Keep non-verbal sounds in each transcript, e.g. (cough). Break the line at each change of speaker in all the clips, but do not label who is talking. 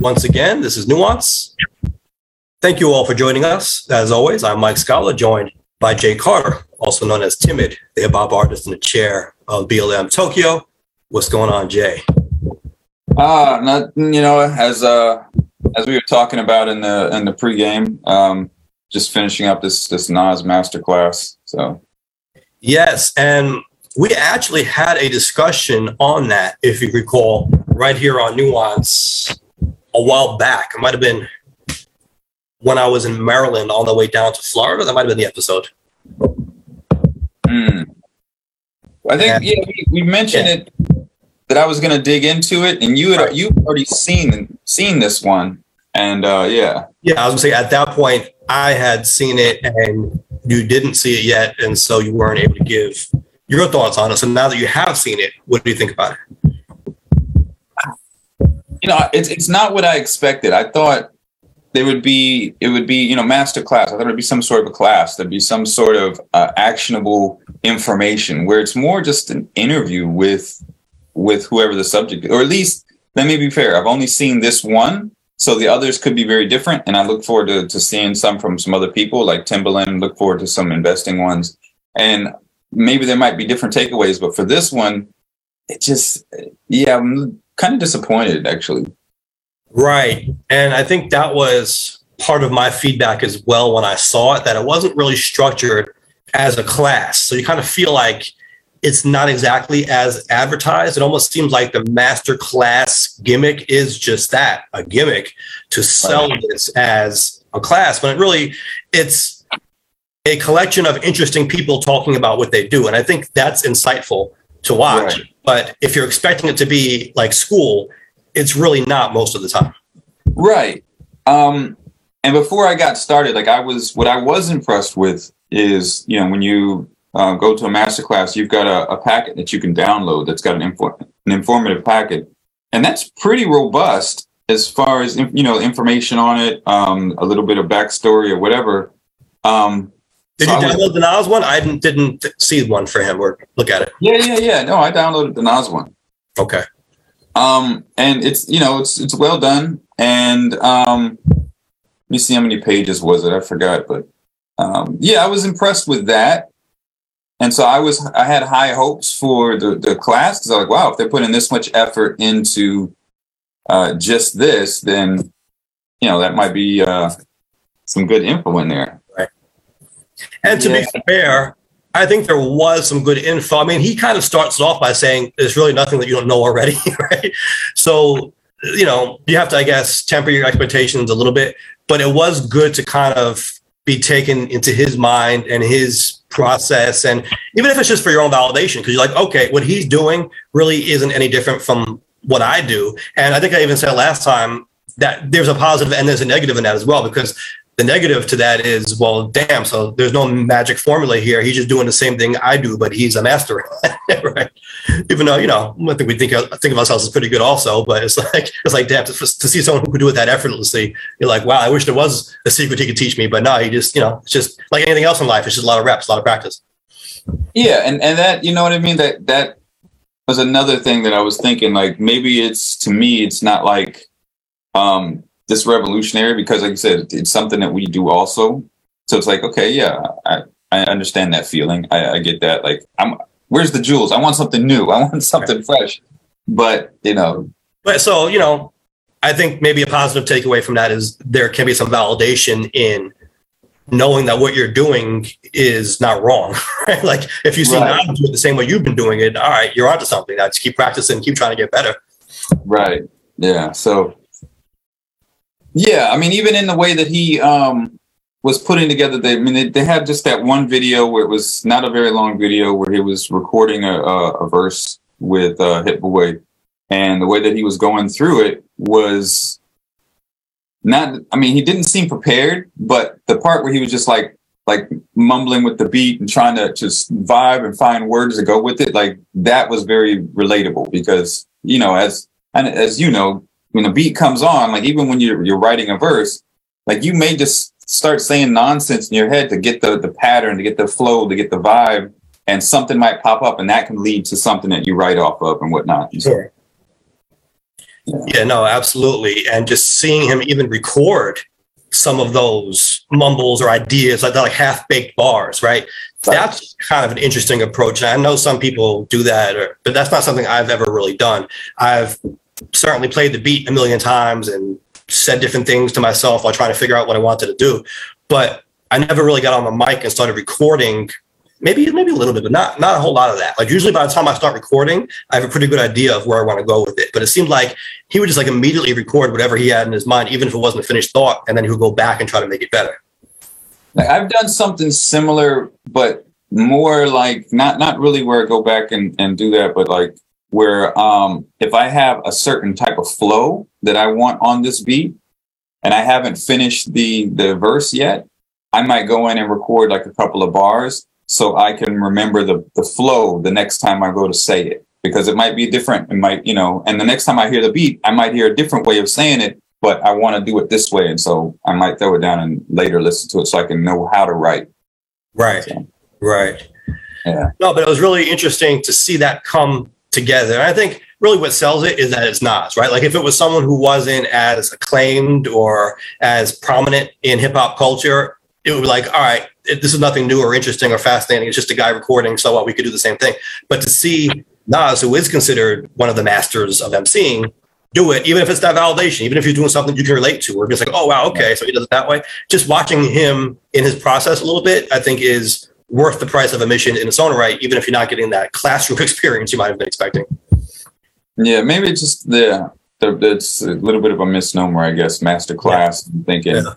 Once again, this is Nuance. Thank you all for joining us. As always, I'm Mike Scala, joined by Jay Carter, also known as Timid, the hip hop artist in the chair of BLM Tokyo. What's going on, Jay?
Uh, not you know, as uh as we were talking about in the in the pregame, um, just finishing up this this Nas masterclass. So
yes, and we actually had a discussion on that, if you recall, right here on Nuance a while back. It might have been when I was in Maryland on the way down to Florida. That might have been the episode.
Mm. I think yeah, we, we mentioned yeah. it that I was going to dig into it, and you had right. you already seen seen this one, and uh, yeah,
yeah. I was gonna say at that point I had seen it, and you didn't see it yet, and so you weren't able to give your thoughts on it. So now that you have seen it, what do you think about it?
Know, it's it's not what I expected. I thought there would be it would be you know master class. I thought it'd be some sort of a class. There'd be some sort of uh, actionable information where it's more just an interview with with whoever the subject, or at least let me be fair. I've only seen this one, so the others could be very different, and I look forward to, to seeing some from some other people like Timbaland. Look forward to some investing ones, and maybe there might be different takeaways. But for this one, it just yeah, I'm kind of disappointed actually.
Right, and I think that was part of my feedback as well when I saw it that it wasn't really structured as a class. So you kind of feel like it's not exactly as advertised. It almost seems like the master class gimmick is just that a gimmick to sell right. this as a class, but it really it's a collection of interesting people talking about what they do. And I think that's insightful to watch. Right. But if you're expecting it to be like school, it's really not most of the time.
Right. Um, and before I got started, like I was, what I was impressed with is, you know, when you uh, go to a masterclass, you've got a, a, packet that you can download that's got an, info- an informative packet, and that's pretty robust as far as you know information on it, um, a little bit of backstory or whatever. Um,
Did so you download was, the Nas one? I didn't didn't see one for him or look at it.
Yeah, yeah, yeah. No, I downloaded the Nas one.
Okay.
Um, and it's you know it's it's well done, and um, let me see how many pages was it? I forgot, but um, yeah, I was impressed with that. And so I was, I had high hopes for the, the class because I was like, wow, if they're putting this much effort into uh, just this, then, you know, that might be uh, some good info in there.
And to yeah. be fair, I think there was some good info. I mean, he kind of starts off by saying there's really nothing that you don't know already, (laughs) right? So, you know, you have to, I guess, temper your expectations a little bit, but it was good to kind of be taken into his mind and his process and even if it's just for your own validation because you're like okay what he's doing really isn't any different from what i do and i think i even said last time that there's a positive and there's a negative in that as well because the negative to that is well damn so there's no magic formula here. He's just doing the same thing i do but he's a master. (laughs) Right. Even though you know i think we think think of ourselves as pretty good also but it's (laughs) like it's like damn to, to see someone who could do it that effortlessly you're like wow i wish there was a secret he could teach me but no he just you know it's just like anything else in life it's just a lot of reps a lot of practice.
Yeah and and that you know what i mean? That that was another thing that i was thinking like maybe it's to me it's not like um this revolutionary because like you said it's something that we do also so it's like okay yeah i i understand that feeling i, I get that like i'm where's the jewels? I want something new. I want (laughs) something fresh. But you know,
but so you know, I think maybe a positive takeaway from that is there can be some validation in knowing that what you're doing is not wrong. (laughs) Right? Like if you see right. now do it the same way you've been doing it, all right, you're onto something. Now just keep practicing, keep trying to get better.
Right. Yeah. So yeah, I mean, even in the way that he um was putting together the, I mean, they, they, had just that one video where it was not a very long video where he was recording a, a, a verse with uh, Hit Boy. And the way that he was going through it was not, I mean, he didn't seem prepared, but the part where he was just like, like mumbling with the beat and trying to just vibe and find words to go with it, like that was very relatable because, you know, as, and as you know, when the beat comes on, like even when you're, you're writing a verse, like you may just start saying nonsense in your head to get the the pattern, to get the flow, to get the vibe, and something might pop up, and that can lead to something that you write off of and whatnot.
Sure. Yeah. yeah, no, absolutely. And just seeing him even record some of those mumbles or ideas, like like half baked bars, right? right? That's kind of an interesting approach. And I know some people do that, or, but that's not something I've ever really done. I've certainly played the beat a million times and said different things to myself while trying to figure out what I wanted to do. But I never really got on the mic and started recording. Maybe maybe a little bit, but not not a whole lot of that. Like usually by the time I start recording, I have a pretty good idea of where I want to go with it. But it seemed like he would just like immediately record whatever he had in his mind, even if it wasn't a finished thought, and then he would go back and try to make it better.
I've done something similar, but more like not not really where I go back and, and do that, but like where um if I have a certain type of flow that I want on this beat and I haven't finished the the verse yet, I might go in and record like a couple of bars so I can remember the the flow the next time I go to say it because it might be different. It might, you know, and the next time I hear the beat, I might hear a different way of saying it, but I want to do it this way. And so I might throw it down and later listen to it so I can know how to write.
Right. So, right. Yeah. No, but it was really interesting to see that come together. And I think really what sells it is that it's Nas, right? Like if it was someone who wasn't as acclaimed or as prominent in hip hop culture, it would be like, all right, this is nothing new or interesting or fascinating. It's just a guy recording. So what? We could do the same thing. But to see Nas, who is considered one of the masters of emceeing, do it, even if it's that validation, even if you're doing something you can relate to, or it's like, oh wow, okay, so he does it that way. Just watching him in his process a little bit, I think is worth the price of admission in its own right, even if you're not getting that classroom (laughs) experience you might have been expecting.
Yeah, maybe it's just the, the it's a little bit of a misnomer, I guess. Master class, yeah. thinking, yeah.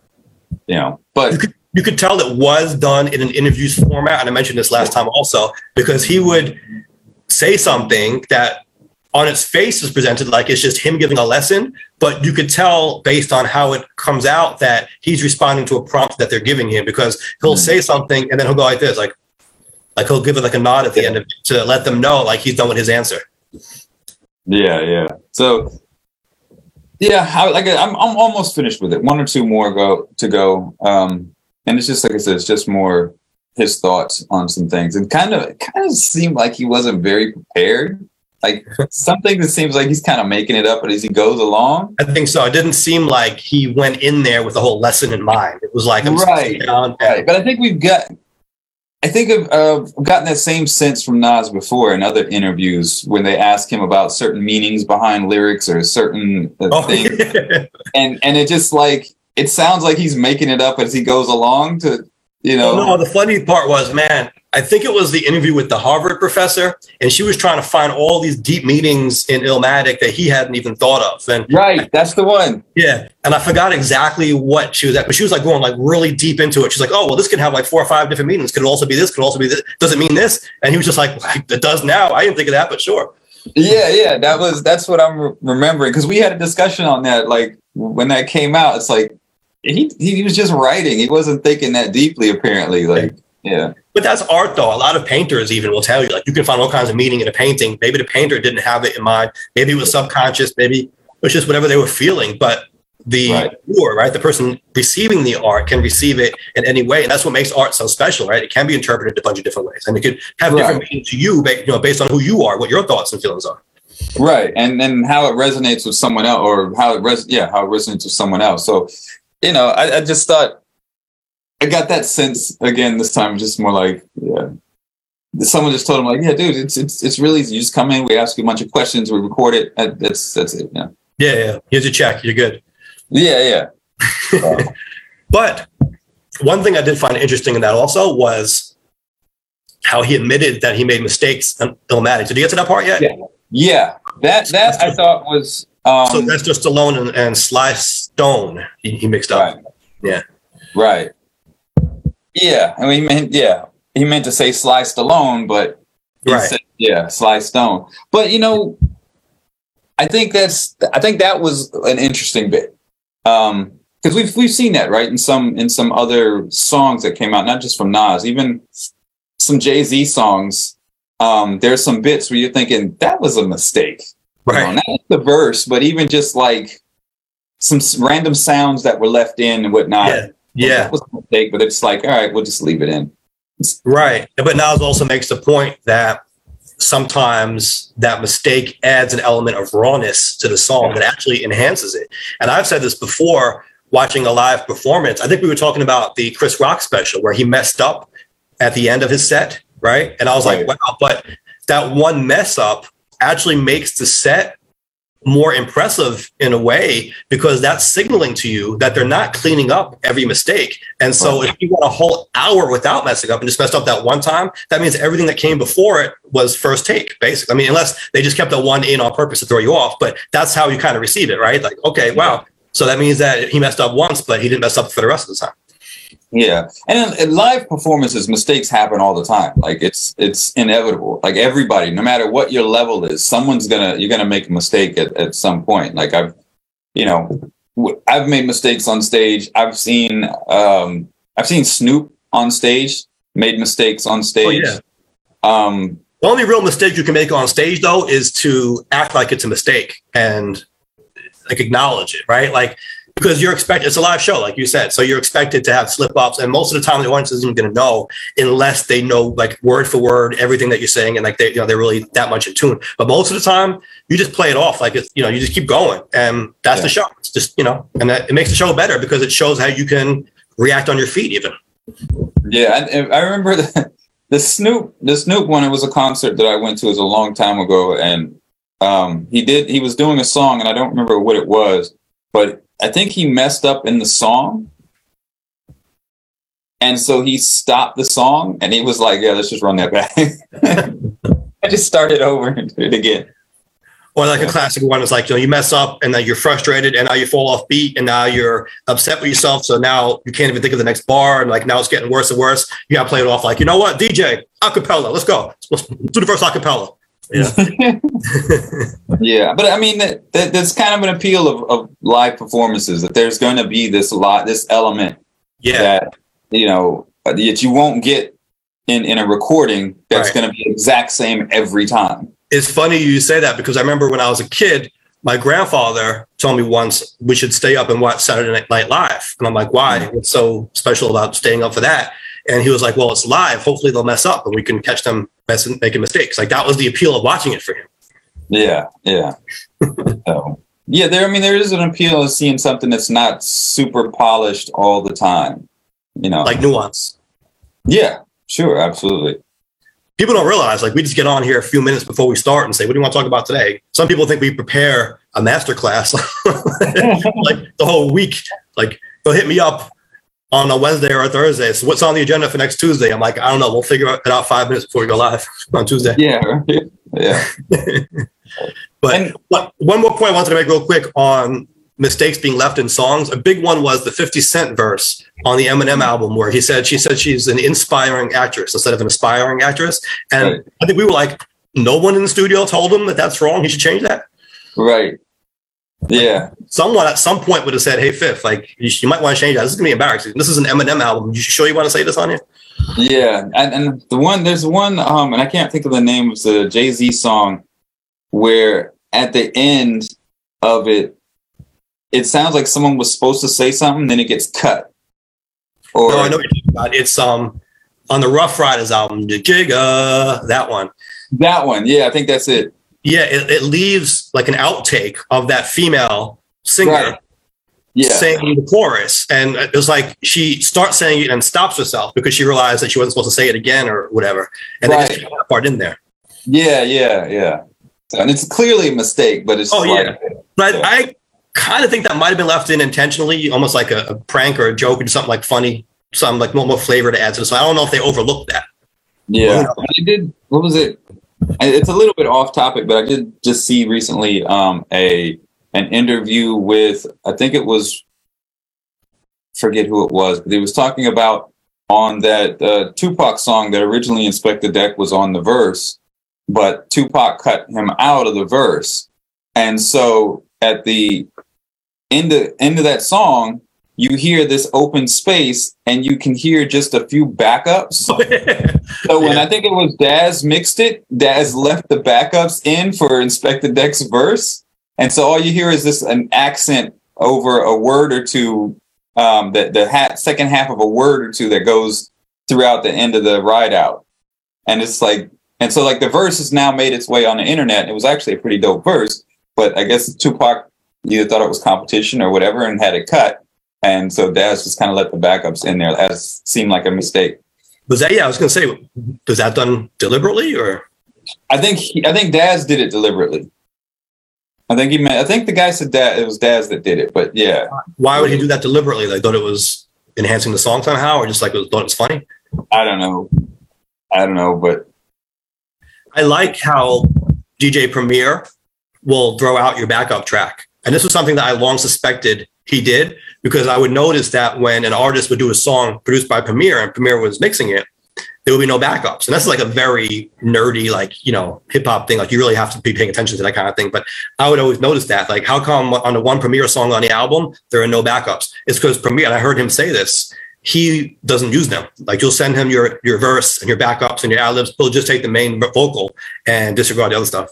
you know, but
you could, you could tell it was done in an interviews format, and I mentioned this last time also because he would say something that on its face is presented like it's just him giving a lesson, but you could tell based on how it comes out that he's responding to a prompt that they're giving him because he'll mm-hmm. say something and then he'll go like this, like like he'll give it like a nod at the end of it to let them know like he's done with his answer.
Yeah, yeah. So yeah, I, like I'm I'm almost finished with it. One or two more go to go. Um, and it's just like I said, it's just more his thoughts on some things and kind of kind of seemed like he wasn't very prepared like something that seems like he's kind of making it up as he goes along.
I think so. It didn't seem like he went in there with the whole lesson in mind. It was like, I'm
right, right. But I think we've got, I think I've uh, gotten that same sense from Nas before in other interviews when they ask him about certain meanings behind lyrics or certain uh, oh, things, yeah. (laughs) and and it just like it sounds like he's making it up as he goes along to you know.
no, the funny part was, man, I think it was the interview with the Harvard professor, and she was trying to find all these deep meanings in Illmatic that he hadn't even thought of. And
right, that's the one.
Yeah, and I forgot exactly what she was at, but she was like going like really deep into it. She's like, "Oh, well, this can have like four or five different meanings. Could it also be this? Could also be this? Does it mean this?" And he was just like, "It does now. I didn't think of that, but sure."
Yeah, yeah, that was that's what I'm re- remembering because we had a discussion on that. Like when that came out, it's like he he was just writing. He wasn't thinking that deeply, apparently. Like, yeah.
But that's art, though. A lot of painters even will tell you, like, you can find all kinds of meaning in a painting. Maybe the painter didn't have it in mind. Maybe it was subconscious. Maybe it was just whatever they were feeling. But the right. viewer, right, the person receiving the art can receive it in any way, and that's what makes art so special, right? It can be interpreted a bunch of different ways, and it could have right. different meaning to you, you know, based on who you are, what your thoughts and feelings are.
Right, and then how it resonates with someone else, or how it res- yeah, how it resonates with someone else. So, you know, I, I just thought I got that sense again this time, just more like, yeah. Someone just told him like, yeah, dude, it's it's it's really easy. You just come in, we ask you a bunch of questions, we record it. That's that's it. Yeah.
Yeah, yeah. Here's a check. You're good.
Yeah,
yeah. (laughs) but one thing I did find interesting in that also was how he admitted that he made mistakes on Illmatic. Did you get to that part yet?
Yeah. Yeah. That that I thought was
um, so that's just Stallone and, and Sly Stone he, he mixed up.
Right.
Yeah.
Right. Yeah, I mean, meant, yeah, he meant to say Sly Stallone, but he right. said, yeah, Sly Stone. But you know, I think that's I think that was an interesting bit um, because we've we've seen that right in some in some other songs that came out, not just from Nas, even some Jay Z songs. Um, there's some bits where you're thinking that was a mistake,
right? You know,
not the verse, but even just like some random sounds that were left in and whatnot.
Yeah yeah,
was a mistake, but it's like, all right, we'll just leave it in.
Right, but Nas also makes the point that sometimes that mistake adds an element of rawness to the song that actually enhances it. And I've said this before watching a live performance. I think we were talking about the Chris Rock special where he messed up at the end of his set, right? And I was right. like, wow, but that one mess up actually makes the set more impressive in a way because that's signaling to you that they're not cleaning up every mistake. And so if you want a whole hour without messing up and just messed up that one time, that means everything that came before it was first take, basically. I mean, unless they just kept that one in on purpose to throw you off, but that's how you kind of receive it, right? Like, okay, wow. So that means that he messed up once, but he didn't mess up for the rest of the time.
Yeah, and in live performances, mistakes happen all the time. Like it's it's inevitable. Like everybody, no matter what your level is, someone's gonna you're gonna make a mistake at, at some point. Like I've, you know, I've made mistakes on stage. I've seen um I've seen Snoop on stage made mistakes on stage. Oh,
yeah. Um, the only real mistake you can make on stage though is to act like it's a mistake and like acknowledge it, right? Like because you're expected it's a live show like you said so you're expected to have slip ups and most of the time the audience isn't going to know unless they know like word for word everything that you're saying and like they you know they're really that much in tune. But most of the time you just play it off like it's you know you just keep going and that's yeah. the show. It's just you know and that it makes the show better because it shows how you can react on your feet even.
Yeah i, I remember the, the snoop the snoop one it was a concert that i went to was a long time ago and um, he did he was doing a song and i don't remember what it was but I think he messed up in the song. And so he stopped the song and he was like, yeah, let's just run that back. (laughs) I just started over and did it again.
Or like a classic one is like, you know, you mess up and then you're frustrated and now you fall off beat and now you're upset with yourself. So now you can't even think of the next bar. And like now it's getting worse and worse. You got to play it off like, you know what, DJ, acapella, let's go. Let's do the first acapella.
Yeah. (laughs) yeah, but I mean, that, that, that's kind of an appeal of, of live performances that there's going to be this lot, this element, yeah, that you know that you won't get in in a recording that's right. going to be exact same every time.
It's funny you say that because I remember when I was a kid, my grandfather told me once we should stay up and watch Saturday Night Live, and I'm like, why? Mm-hmm. What's so special about staying up for that? And he was like, well, it's live. Hopefully they'll mess up and we can catch them making mistakes. Like that was the appeal of watching it for him.
Yeah. Yeah. (laughs) so, yeah. There, I mean, there is an appeal of seeing something that's not super polished all the time, you know,
like nuance.
Yeah, sure. Absolutely.
People don't realize, like, we just get on here a few minutes before we start and say, "What do you want to talk about today?" Some people think we prepare a master class (laughs) like the whole week. Like, they'll hit me up on a Wednesday or a Thursday. So what's on the agenda for next Tuesday? I'm like, I don't know. We'll figure it out five minutes before we go live (laughs) on Tuesday.
Yeah. Yeah. (laughs)
but and, one more point I wanted to make real quick on mistakes being left in songs. A big one was the 50 Cent verse on the Eminem album where he said, she said she's an inspiring actress instead of an aspiring actress. And right. I think we were like, no one in the studio told him that that's wrong. He should change that.
Right. Yeah.
Someone at some point would have said, "Hey, Fifth, like you, you might want to change that. This is gonna be embarrassing. This is an Eminem album. You sure you want to say this on here?"
Yeah, and, and the one there's one, um, and I can't think of the name of the Jay Z song where at the end of it, it sounds like someone was supposed to say something, then it gets cut.
Or no, I know what you're talking about. It's um on the Ruff Ryders album, the Jigga, that one.
That one, yeah, I think that's it.
Yeah, it, it leaves like an outtake of that female singer right. yeah. saying the chorus. And uh, it was like she starts saying it and stops herself because she realized that she wasn't supposed to say it again or whatever. And right. they just that part in there.
Yeah, yeah, yeah. And it's clearly a mistake, but it's
oh like, yeah. But yeah. I, kind of think that might have been left in intentionally, almost like a, a prank or a joke or something like funny, some like more, more flavor to add to this. So I don't know if they overlooked that.
Yeah, I did. What was it? It's a little bit off topic, but I did just see recently um, a an interview with I think it was forget who it was, but he was talking about on that uh, Tupac song that originally Inspectah Deck was on the verse, but Tupac cut him out of the verse, and so at the end of end of that song, you hear this open space and you can hear just a few backups. (laughs) so when yeah. I think it was Daz mixed it, Daz left the backups in for Inspectah Deck's verse. And so all you hear is this an accent over a word or two, um, the, the ha- second half of a word or two that goes throughout the end of the ride out. And it's like, And so like the verse has now made its way on the internet. It was actually a pretty dope verse, but I guess Tupac either thought it was competition or whatever and had it cut. And so Daz just kind of let the backups in there as seemed like a mistake.
Was that yeah? I was going to say, was that done deliberately or?
I think he, I think Daz did it deliberately. I think he meant. I think the guy said that it was Daz that did it, but yeah.
Why would he do that deliberately? They thought it was enhancing the song somehow, or just like it was, thought it was funny.
I don't know. I don't know, but
I like how DJ Premier will throw out your backup track, and this was something that I long suspected he did because I would notice that when an artist would do a song produced by Premier and Premier was mixing it, there would be no backups. And that's like a very nerdy, like, you know, hip hop thing. Like you really have to be paying attention to that kind of thing. But I would always notice that, like, how come on the one Premier song on the album, there are no backups? It's because Premier, and I heard him say this, he doesn't use them. Like you'll send him your your verse and your backups and your ad libs. He'll just take the main vocal and disregard the other stuff.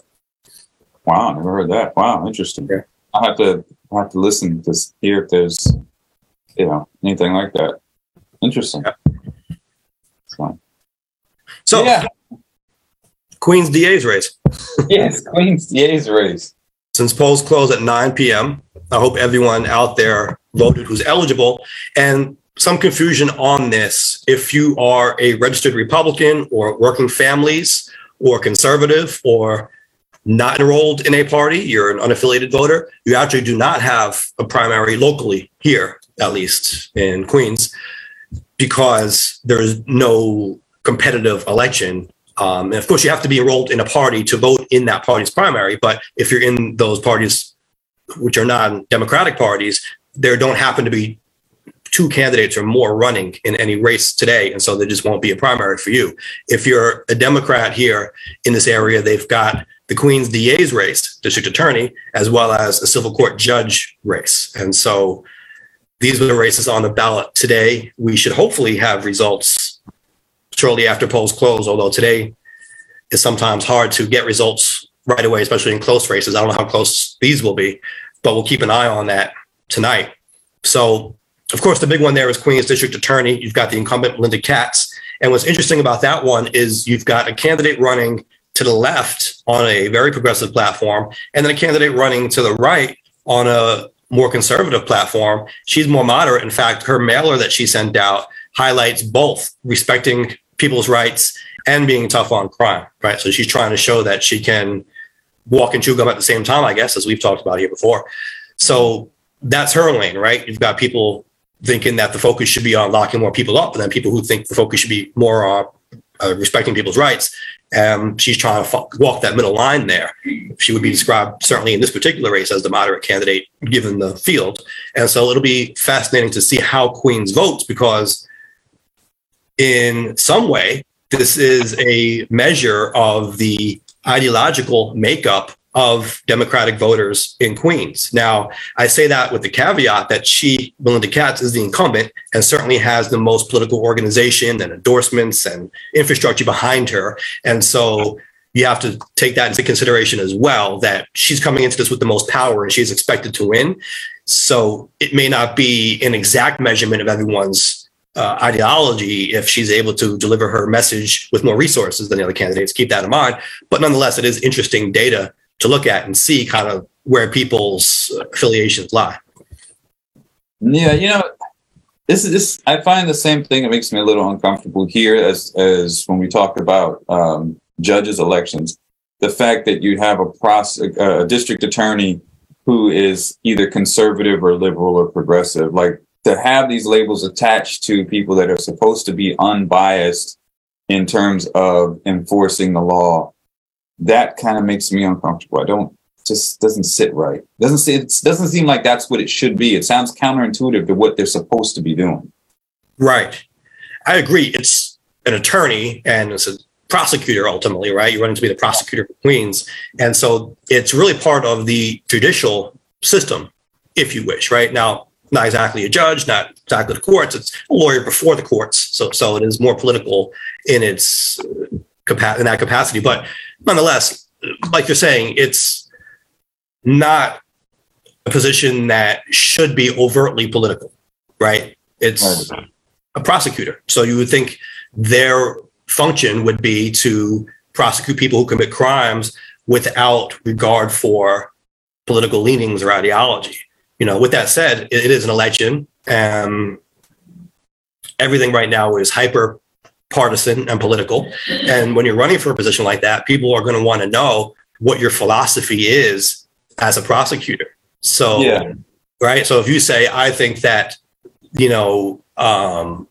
Wow, I never heard that. Wow, interesting. Yeah. I have to Have to listen to hear if there's you know anything like that. Interesting. Yeah.
So, so yeah. Queen's DA's race.
yes, Queen's DA's race.
Since polls close at 9 p.m., I hope everyone out there voted who's eligible. And some confusion on this. If you are a registered Republican or working families or conservative or not enrolled in a party, you're an unaffiliated voter, you actually do not have a primary locally here, at least in Queens, because there's no competitive election. Um, and of course, you have to be enrolled in a party to vote in that party's primary. But if you're in those parties, which are non democratic parties, there don't happen to be two candidates or more running in any race today. And so there just won't be a primary for you. If you're a Democrat here in this area, they've got the Queen's DA's race, district attorney, as well as a civil court judge race. And so these were the races on the ballot today. We should hopefully have results shortly after polls close, although today is sometimes hard to get results right away, especially in close races. I don't know how close these will be, but we'll keep an eye on that tonight. So of course, the big one there is Queens District Attorney. You've got the incumbent Melinda Katz. And what's interesting about that one is you've got a candidate running to the left on a very progressive platform, and then a candidate running to the right on a more conservative platform. She's more moderate. In fact, her mailer that she sent out highlights both respecting people's rights and being tough on crime, right? So she's trying to show that she can walk and chew gum at the same time, I guess, as we've talked about here before. So that's her lane, right? You've got people thinking that the focus should be on locking more people up, and then people who think the focus should be more on uh, respecting people's rights. Um, she's trying to walk that middle line there. She would be described certainly in this particular race as the moderate candidate given the field. And so it'll be fascinating to see how Queens votes because, in some way, this is a measure of the ideological makeup of Democratic voters in Queens. Now, I say that with the caveat that she, Melinda Katz, is the incumbent and certainly has the most political organization and endorsements and infrastructure behind her. And so you have to take that into consideration as well that she's coming into this with the most power and she's expected to win. So it may not be an exact measurement of everyone's uh, ideology if she's able to deliver her message with more resources than the other candidates. Keep that in mind. But nonetheless, it is interesting data to look at and see kind of where people's affiliations lie.
Yeah, you know, this is. I find the same thing. It makes me a little uncomfortable here as as when we talk about um, judges' elections. The fact that you have a process, a district attorney who is either conservative or liberal or progressive, like to have these labels attached to people that are supposed to be unbiased in terms of enforcing the law that kind of makes me uncomfortable. I don't just doesn't sit right. Doesn't see it doesn't seem like that's what it should be. It sounds counterintuitive to what they're supposed to be doing.
Right. I agree. It's an attorney and it's a prosecutor ultimately, right? You're running to be the prosecutor for Queens. And so it's really part of the judicial system, if you wish, right? Now, not exactly a judge, not exactly the courts. It's a lawyer before the courts. So so it is more political in its capa- in that capacity. But nonetheless, like you're saying, it's not a position that should be overtly political, right? It's a prosecutor. So you would think their function would be to prosecute people who commit crimes without regard for political leanings or ideology. You know, with that said, it, it is an election, and everything right now is hyper partisan and political. And when you're running for a position like that, people are going to want to know what your philosophy is as a prosecutor. So, yeah. right. So if you say, I think that, you know, um,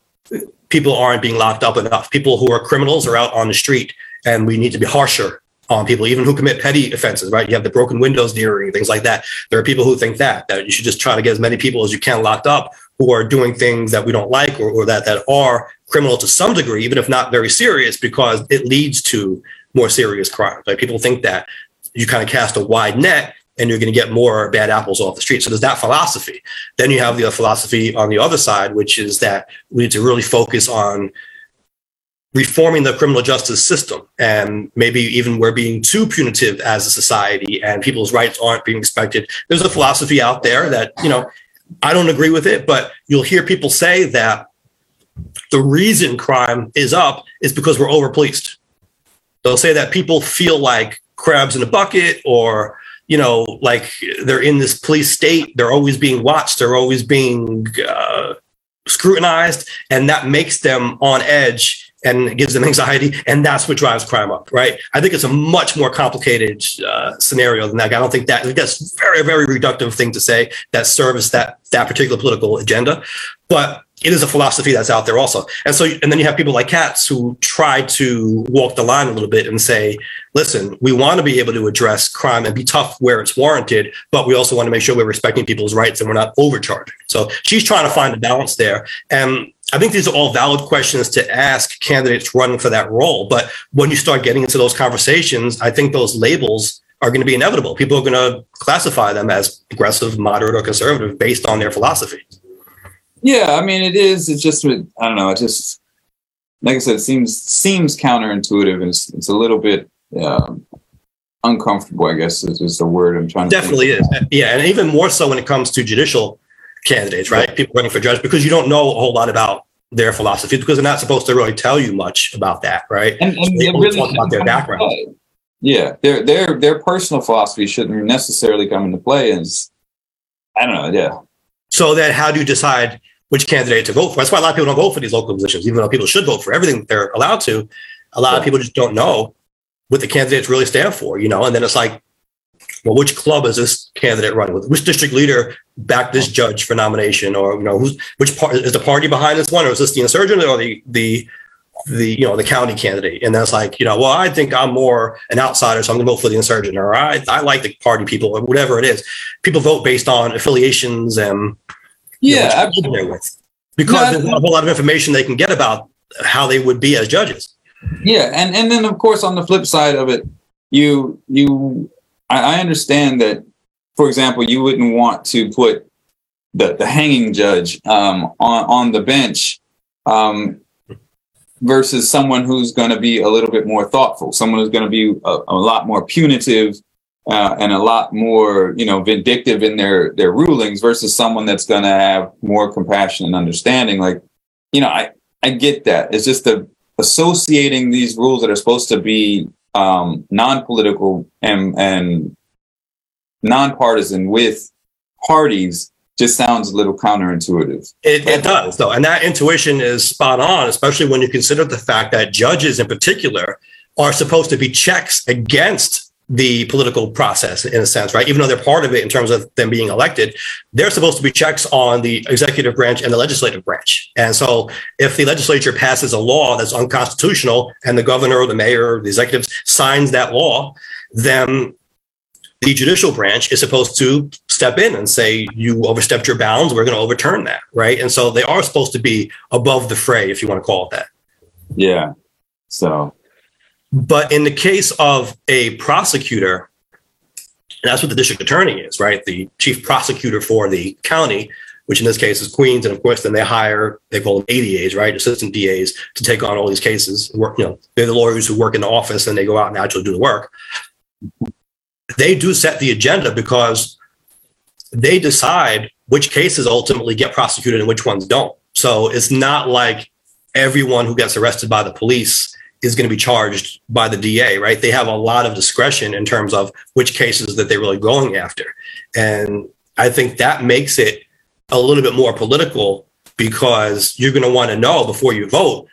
people aren't being locked up enough, people who are criminals are out on the street, and we need to be harsher on people, even who commit petty offenses, right? You have the broken windows theory, things like that. There are people who think that, that you should just try to get as many people as you can locked up who are doing things that we don't like or, or that, that are criminal to some degree, even if not very serious, because it leads to more serious crimes. Right? People think that you kind of cast a wide net and you're going to get more bad apples off the street. So there's that philosophy. Then you have the philosophy on the other side, which is that we need to really focus on reforming the criminal justice system. And maybe even we're being too punitive as a society and people's rights aren't being respected. There's a philosophy out there that, you know, I don't agree with it, but you'll hear people say that the reason crime is up is because we're overpoliced. They'll say that people feel like crabs in a bucket or you know like they're in this police state they're always being watched they're always being uh, scrutinized and that makes them on edge and gives them (laughs) anxiety, and that's what drives crime up, right? I think it's a much more complicated uh, scenario than that. I don't think that I think that's very, very reductive thing to say that serves that that particular political agenda, but it is a philosophy that's out there also. And so, and then you have people like Katz who try to walk the line a little bit and say, listen, we want to be able to address crime and be tough where it's warranted, but we also want to make sure we're respecting people's rights and we're not overcharging. So she's trying to find a balance there. And I think these are all valid questions to ask candidates running for that role. But when you start getting into those conversations, I think those labels are going to be inevitable. People are going to classify them as progressive, moderate, or conservative based on their philosophy.
Yeah, I mean, it is. It's just I don't know. It just like I said, it seems seems counterintuitive, and it's, it's a little bit um, uncomfortable. I guess is, is the word I'm trying
to. Definitely is. Yeah, and even more so when it comes to judicial candidates, right? People running for judge because you don't know a whole lot about their philosophy because they're not supposed to really tell you much about that, right? And, and they really talk about their background.
Yeah, their their their personal philosophy shouldn't necessarily come into play. As I don't know, yeah.
So then, how do you decide which candidate to vote for? That's why a lot of people don't vote for these local positions, even though people should vote for everything they're allowed to. A lot yeah. of people just don't know what the candidates really stand for, you know. And then it's like, well, which club is this candidate running with? Which district leader backed this judge for nomination, or you know, who's which part is the party behind this one, or is this the insurgent or the the the you know the county candidate? And that's like, you know, well, I think I'm more an outsider, so I'm going to vote for the insurgent, or I I like the party people, or whatever it is. People vote based on affiliations and
yeah, know, there
with because no, there's not a whole lot of information they can get about how they would be as judges.
Yeah, and and then of course on the flip side of it, you you I, I understand that, for example, you wouldn't want to put the, the hanging judge um, on, on the bench um, versus someone who's going to be a little bit more thoughtful, someone who's going to be a, a, lot more punitive uh, and a lot more, you know, vindictive in their their rulings versus someone that's going to have more compassion and understanding. Like, you know, I I get that. It's just the associating these rules that are supposed to be um, non-political and and nonpartisan with parties just sounds a little counterintuitive.
It, it does, though, and that intuition is spot on, especially when you consider the fact that judges, in particular, are supposed to be checks against the political process in a sense, right? Even though they're part of it in terms of them being elected, they're supposed to be checks on the executive branch and the legislative branch. And so if the legislature passes a law that's unconstitutional and the governor or the mayor or the executive signs that law, then the judicial branch is supposed to step in and say, you overstepped your bounds, we're going to overturn that, right? And so they are supposed to be above the fray, if you want to call it that.
Yeah. So
but in the case of a prosecutor, and that's what the district attorney is, right? The chief prosecutor for the county, which in this case is Queens, and of course, then they hire they call them ADAs, right, assistant DAs, to take on all these cases. Work, you know, they're the lawyers who work in the office and they go out and actually do the work. They do set the agenda because they decide which cases ultimately get prosecuted and which ones don't. So it's not like everyone who gets arrested by the police is going to be charged by the DA, right? They have a lot of discretion in terms of which cases that they're really going after. And I think that makes it a little bit more political because you're going to want to know before you vote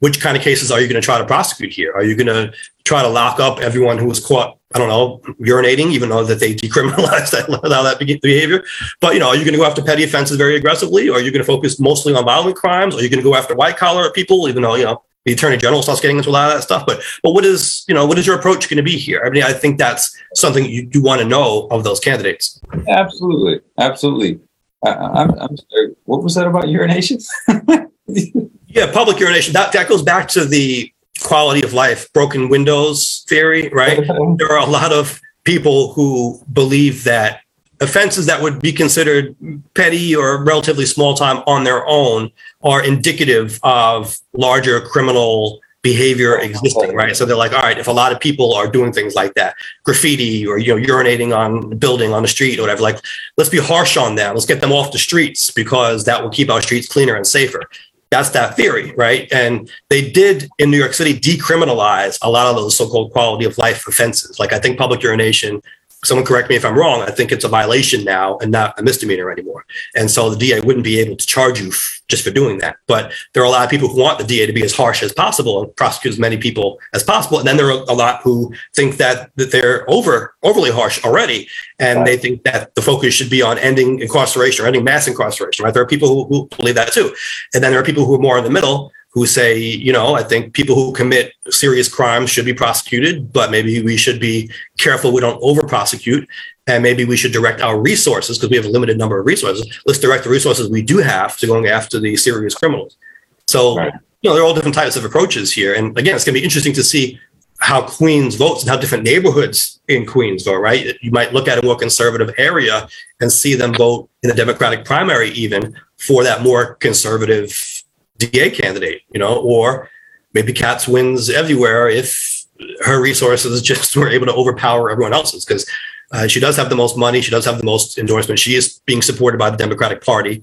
which kind of cases are you going to try to prosecute here? Are you going to try to lock up everyone who was caught, I don't know, urinating, even though that they (laughs) decriminalized that, allow that behavior? But, you know, are you going to go after petty offenses very aggressively? Or are you going to focus mostly on violent crimes? Are you going to go after white collar people, even though, you know, the attorney general starts getting into a lot of that stuff. But but what is you know what is your approach going to be here? I mean, I think that's something you do want to know of those candidates.
Absolutely, absolutely. I, I'm, I'm sorry. What was that about urination? (laughs)
yeah, public urination. That that goes back to the quality of life, broken windows theory, right? there are a lot of people who believe that offenses that would be considered petty or relatively small time on their own are indicative of larger criminal behavior existing, right? So they're like, all right, if a lot of people are doing things like that, graffiti or you know urinating on the building on the street or whatever, like let's be harsh on them. Let's get them off the streets because that will keep our streets cleaner and safer. That's that theory, right? And they did in New York City decriminalize a lot of those so-called quality of life offenses. Like I think public urination someone correct me if I'm wrong. I think it's a violation now and not a misdemeanor anymore. And so the DA wouldn't be able to charge you f- just for doing that. But there are a lot of people who want the DA to be as harsh as possible and prosecute as many people as possible. And then there are a lot who think that that they're over overly harsh already, and right. they think that the focus should be on ending incarceration or ending mass incarceration. Right? There are people who, who believe that too, and then there are people who are more in the middle who say, you know, I think people who commit serious crimes should be prosecuted, but maybe we should be careful we don't over prosecute. And maybe we should direct our resources because we have a limited number of resources. Let's direct the resources we do have to going after the serious criminals. So, right. you know, there are all different types of approaches here. And again, it's going to be interesting to see how Queens votes and how different neighborhoods in Queens vote, right? You might look at a more conservative area and see them vote in a Democratic primary, even for that more conservative DA candidate, you know, or maybe Katz wins everywhere if her resources (laughs) just were able to overpower everyone else's because uh, she does have the most money, she does have the most endorsement. She is being supported by the Democratic Party,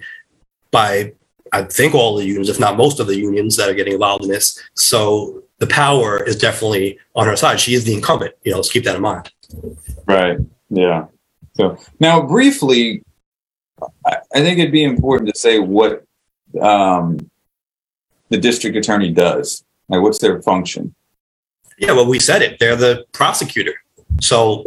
by I think all the unions, if not most of the unions that are getting involved in this. So the power is definitely on her side. She is the incumbent. You know, let's keep that in mind.
Right. Yeah. So now, briefly, I think it'd be important to say what um, the district attorney does? Like, what's their function?
Yeah, well, we said it. They're the prosecutor. So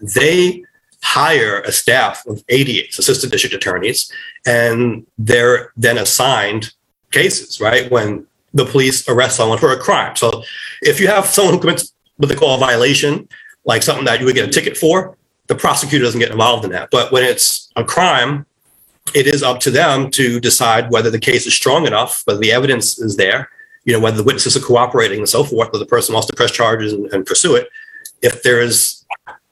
they hire a staff of ADAs, assistant district attorneys, and they're then assigned cases, right? When the police arrest someone for a crime. So if you have someone who commits what they call a violation, like something that you would get a ticket for, the prosecutor doesn't get involved in that. But when it's a crime it is up to them to decide whether the case is strong enough, whether the evidence is there, you know, whether the witnesses are cooperating and so forth, whether the person wants to press charges and, and pursue it. If there is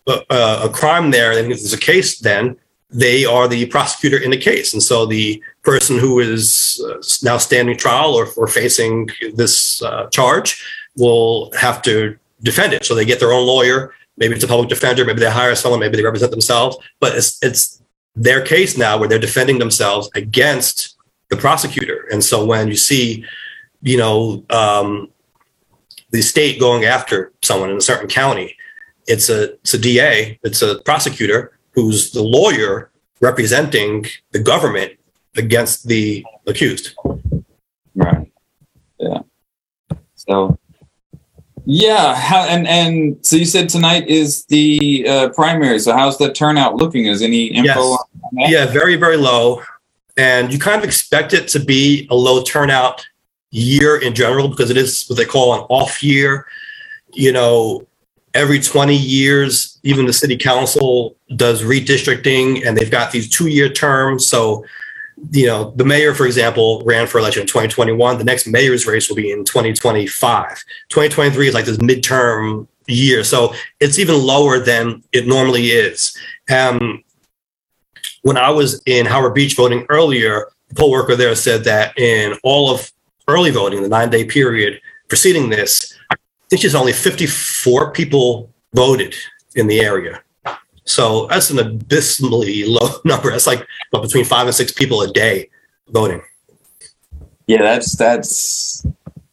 a, a crime there, and if there's a case, then they are the prosecutor in the case. And so the person who is uh, now standing trial or, or facing this uh, charge will have to defend it. So they get their own lawyer. Maybe it's a public defender. Maybe they hire someone. Maybe they represent themselves. But it's it's their case now where they're defending themselves against the prosecutor. And so when you see, you know, um, the state going after someone in a certain county, it's a it's a DA, it's a prosecutor who's the lawyer representing the government against the accused.
Right. Yeah. So yeah, how, and and so you said tonight is the uh, primary. So how's the turnout looking? Is any info?
Yes. Yeah, very very low, and you kind of expect it to be a low turnout year in general because it is what they call an off year. You know, every 20 years, even the city council does redistricting, and they've got these two year terms. So you know, the mayor, for example, ran for election in 2021. The next mayor's race will be in 2025. 2023 is like this midterm year. So it's even lower than it normally is. Um, when I was in Howard Beach voting earlier, the poll worker there said that in all of early voting, the nine day period preceding this, I think just only 54 people voted in the area. So that's an abysmally low (laughs) number. That's like what, between five and six people a day voting.
Yeah, that's that's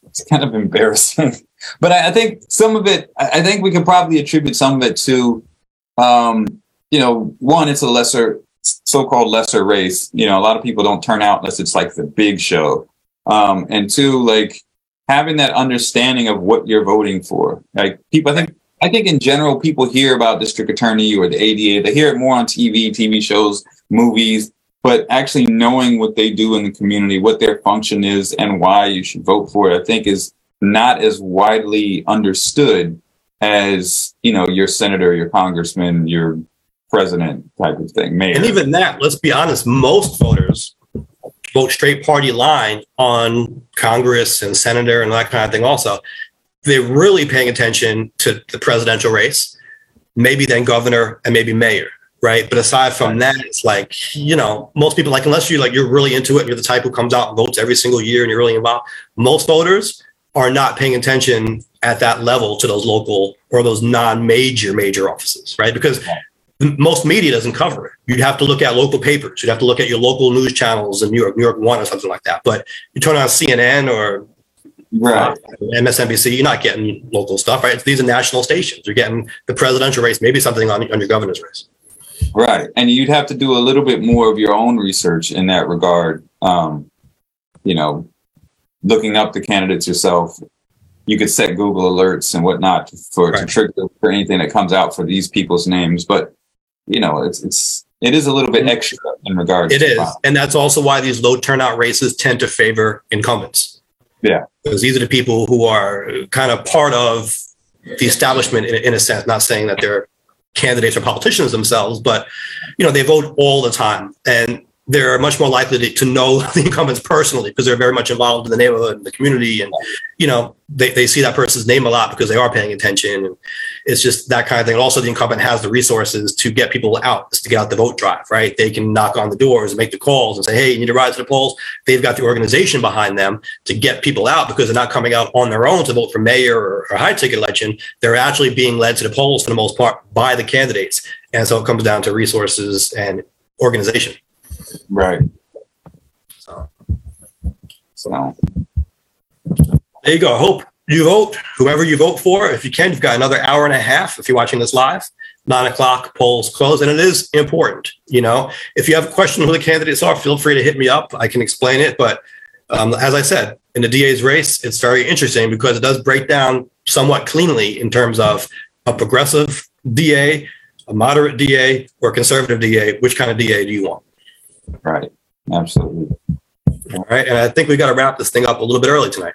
it's kind of embarrassing. (laughs) but I, I, think some of it, I think we could probably attribute some of it to, um, you know, one, it's a lesser, so-called lesser race. You know, a lot of people don't turn out unless it's like the big show. Um, and two, like having that understanding of what you're voting for. Like people, I think, I think in general, people hear about district attorney or the ADA. They hear it more on TV, TV shows, movies but actually knowing what they do in the community, what their function is, and why you should vote for it, I think is not as widely understood as you know your senator, your congressman, your president type of thing. Mayor.
And even that, let's be honest, most voters vote straight party line on Congress and senator and that kind of thing. Also, they're really paying attention to the presidential race, maybe then governor and maybe mayor right? But aside from that, it's like you know, most people like unless you like you're really into it, and you're the type who comes out and votes every single year, and you're really involved. Most voters are not paying attention at that level to those local or those non-major major offices, right? Because most media doesn't cover it. You'd have to look at local papers. You'd have to look at your local news channels in New York, New York One or something like that. But you turn on CNN or right. MSNBC, you're not getting local stuff, right? These are national stations. You're getting the presidential race, maybe something on, on your governor's race.
Right. And you'd have to do a little bit more of your own research in that regard. Um, you know, looking up the candidates yourself. You could set Google alerts and whatnot for right. to trigger for anything that comes out for these people's names. But you know, it's it's it is a little bit extra in regards.
It is, and that's also why these low turnout races tend to favor incumbents.
Yeah,
because these are the people who are kind of part of the establishment in, in a sense. Not saying that they're candidates or politicians themselves, but you know they vote all the time, and they're much more likely to, know (laughs) the incumbents personally because they're very much involved in the neighborhood and the community, and you know they, they see that person's name a lot because they are paying attention, and it's just that kind of thing. Also, the incumbent has the resources to get people out, to get out the vote drive, right? They can knock on the doors and make the calls and say, "Hey, you need to ride to the polls." They've got the organization behind them to get people out because they're not coming out on their own to vote for mayor or, or high ticket election. They're actually being led to the polls for the most part by the candidates, and so it comes down to resources and organization.
Right. So,
so there you go. I hope you vote, whoever you vote for. If you can, you've got another hour and a half if you're watching this live. Nine o'clock, polls close, and it is important. You know, if you have a question who the candidates are, feel free to hit me up. I can explain it. But um, as I said, in the DA's race, it's very interesting because it does break down somewhat cleanly in terms of a progressive DA, a moderate DA, or conservative DA. Which kind of DA do you want?
Right. Absolutely.
All right. And I think we got to wrap this thing up a little bit early tonight.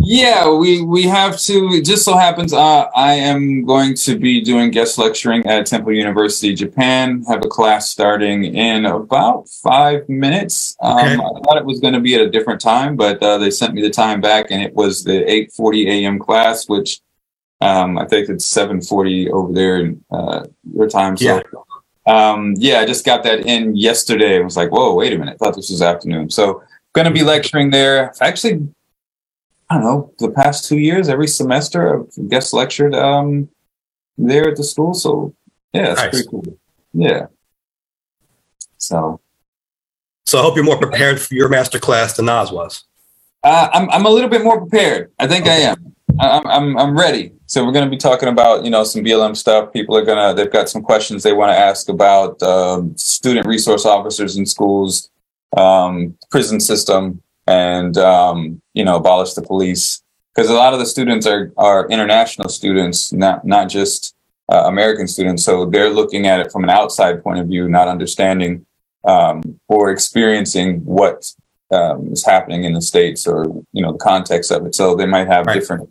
Yeah, we we have to. It just so happens uh, I am going to be doing guest lecturing at Temple University, Japan. Have a class starting in about five minutes. Um, okay. I thought it was going to be at a different time, but uh, they sent me the time back, and it was the eight forty a.m. class, which um, I think it's seven forty over there in uh, your time. So yeah. Um, yeah, I just got that in yesterday. I was like, whoa, wait a minute. I thought this was afternoon. So going to be lecturing there. Actually, I don't know, the past two years, every semester I've guest lectured um, there at the school. So yeah, it's nice. pretty cool. Yeah. So.
So I hope you're more prepared for your master class than Nas was.
Uh, I'm I'm a little bit more prepared. I think okay. I am. I'm I'm I'm ready. So we're going to be talking about you know some BLM stuff. People are gonna they've got some questions they want to ask about um, student resource officers in schools, um, prison system, and um, you know abolish the police because a lot of the students are are international students, not not just uh, American students. So they're looking at it from an outside point of view, not understanding um, or experiencing what um, is happening in the states or you know the context of it. So they might have right. different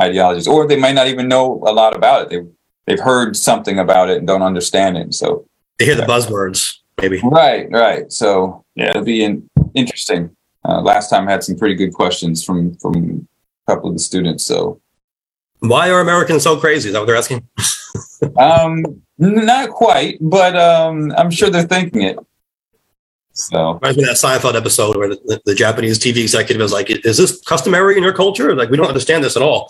ideologies, or they might not even know a lot about it. They they've heard something about it and don't understand it. So
they hear the buzzwords, maybe.
Right, right. So yeah, it'll be in, interesting. Uh, last time I had some pretty good questions from from a couple of the students. So
why are Americans so crazy? Is that what they're asking? (laughs)
um, not quite, but um, I'm sure they're thinking it. So
reminds me of that Seinfeld episode where the, the, the, Japanese TV executive is like, "Is this customary in your culture? Like, we don't understand this at all."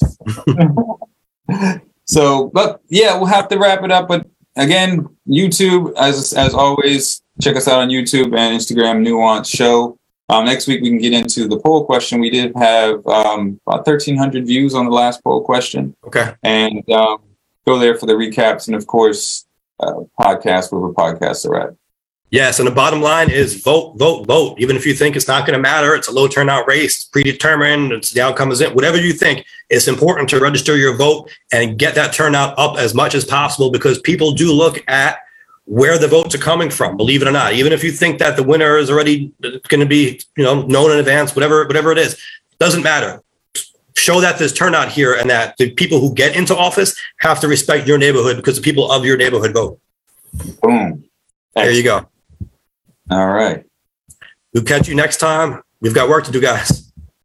(laughs)
so, but yeah, we'll have to wrap it up. But again, YouTube, as as always, check us out on YouTube and Instagram, Nuance Show. Um, next week we can get into the poll question. We did have um, about thirteen hundred views on the last poll question,
Okay.
and um, go there for the recaps and of course uh, podcast wherever podcasts are at.
Yes, and the bottom line is vote, vote, vote. Even if you think it's not going to matter, it's a low turnout race, it's predetermined, it's the outcome is it. Whatever you think, it's important to register your vote and get that turnout up as much as possible because people do look at where the votes are coming from. Believe it or not, even if you think that the winner is already uh, going to be, you know, known in advance, whatever, whatever it is, doesn't matter. Show that there's turnout here and that the people who get into office have to respect your neighborhood because the people of your neighborhood vote.
Boom.
There you go.
All right.
We'll catch you next time. We've got work to do, guys.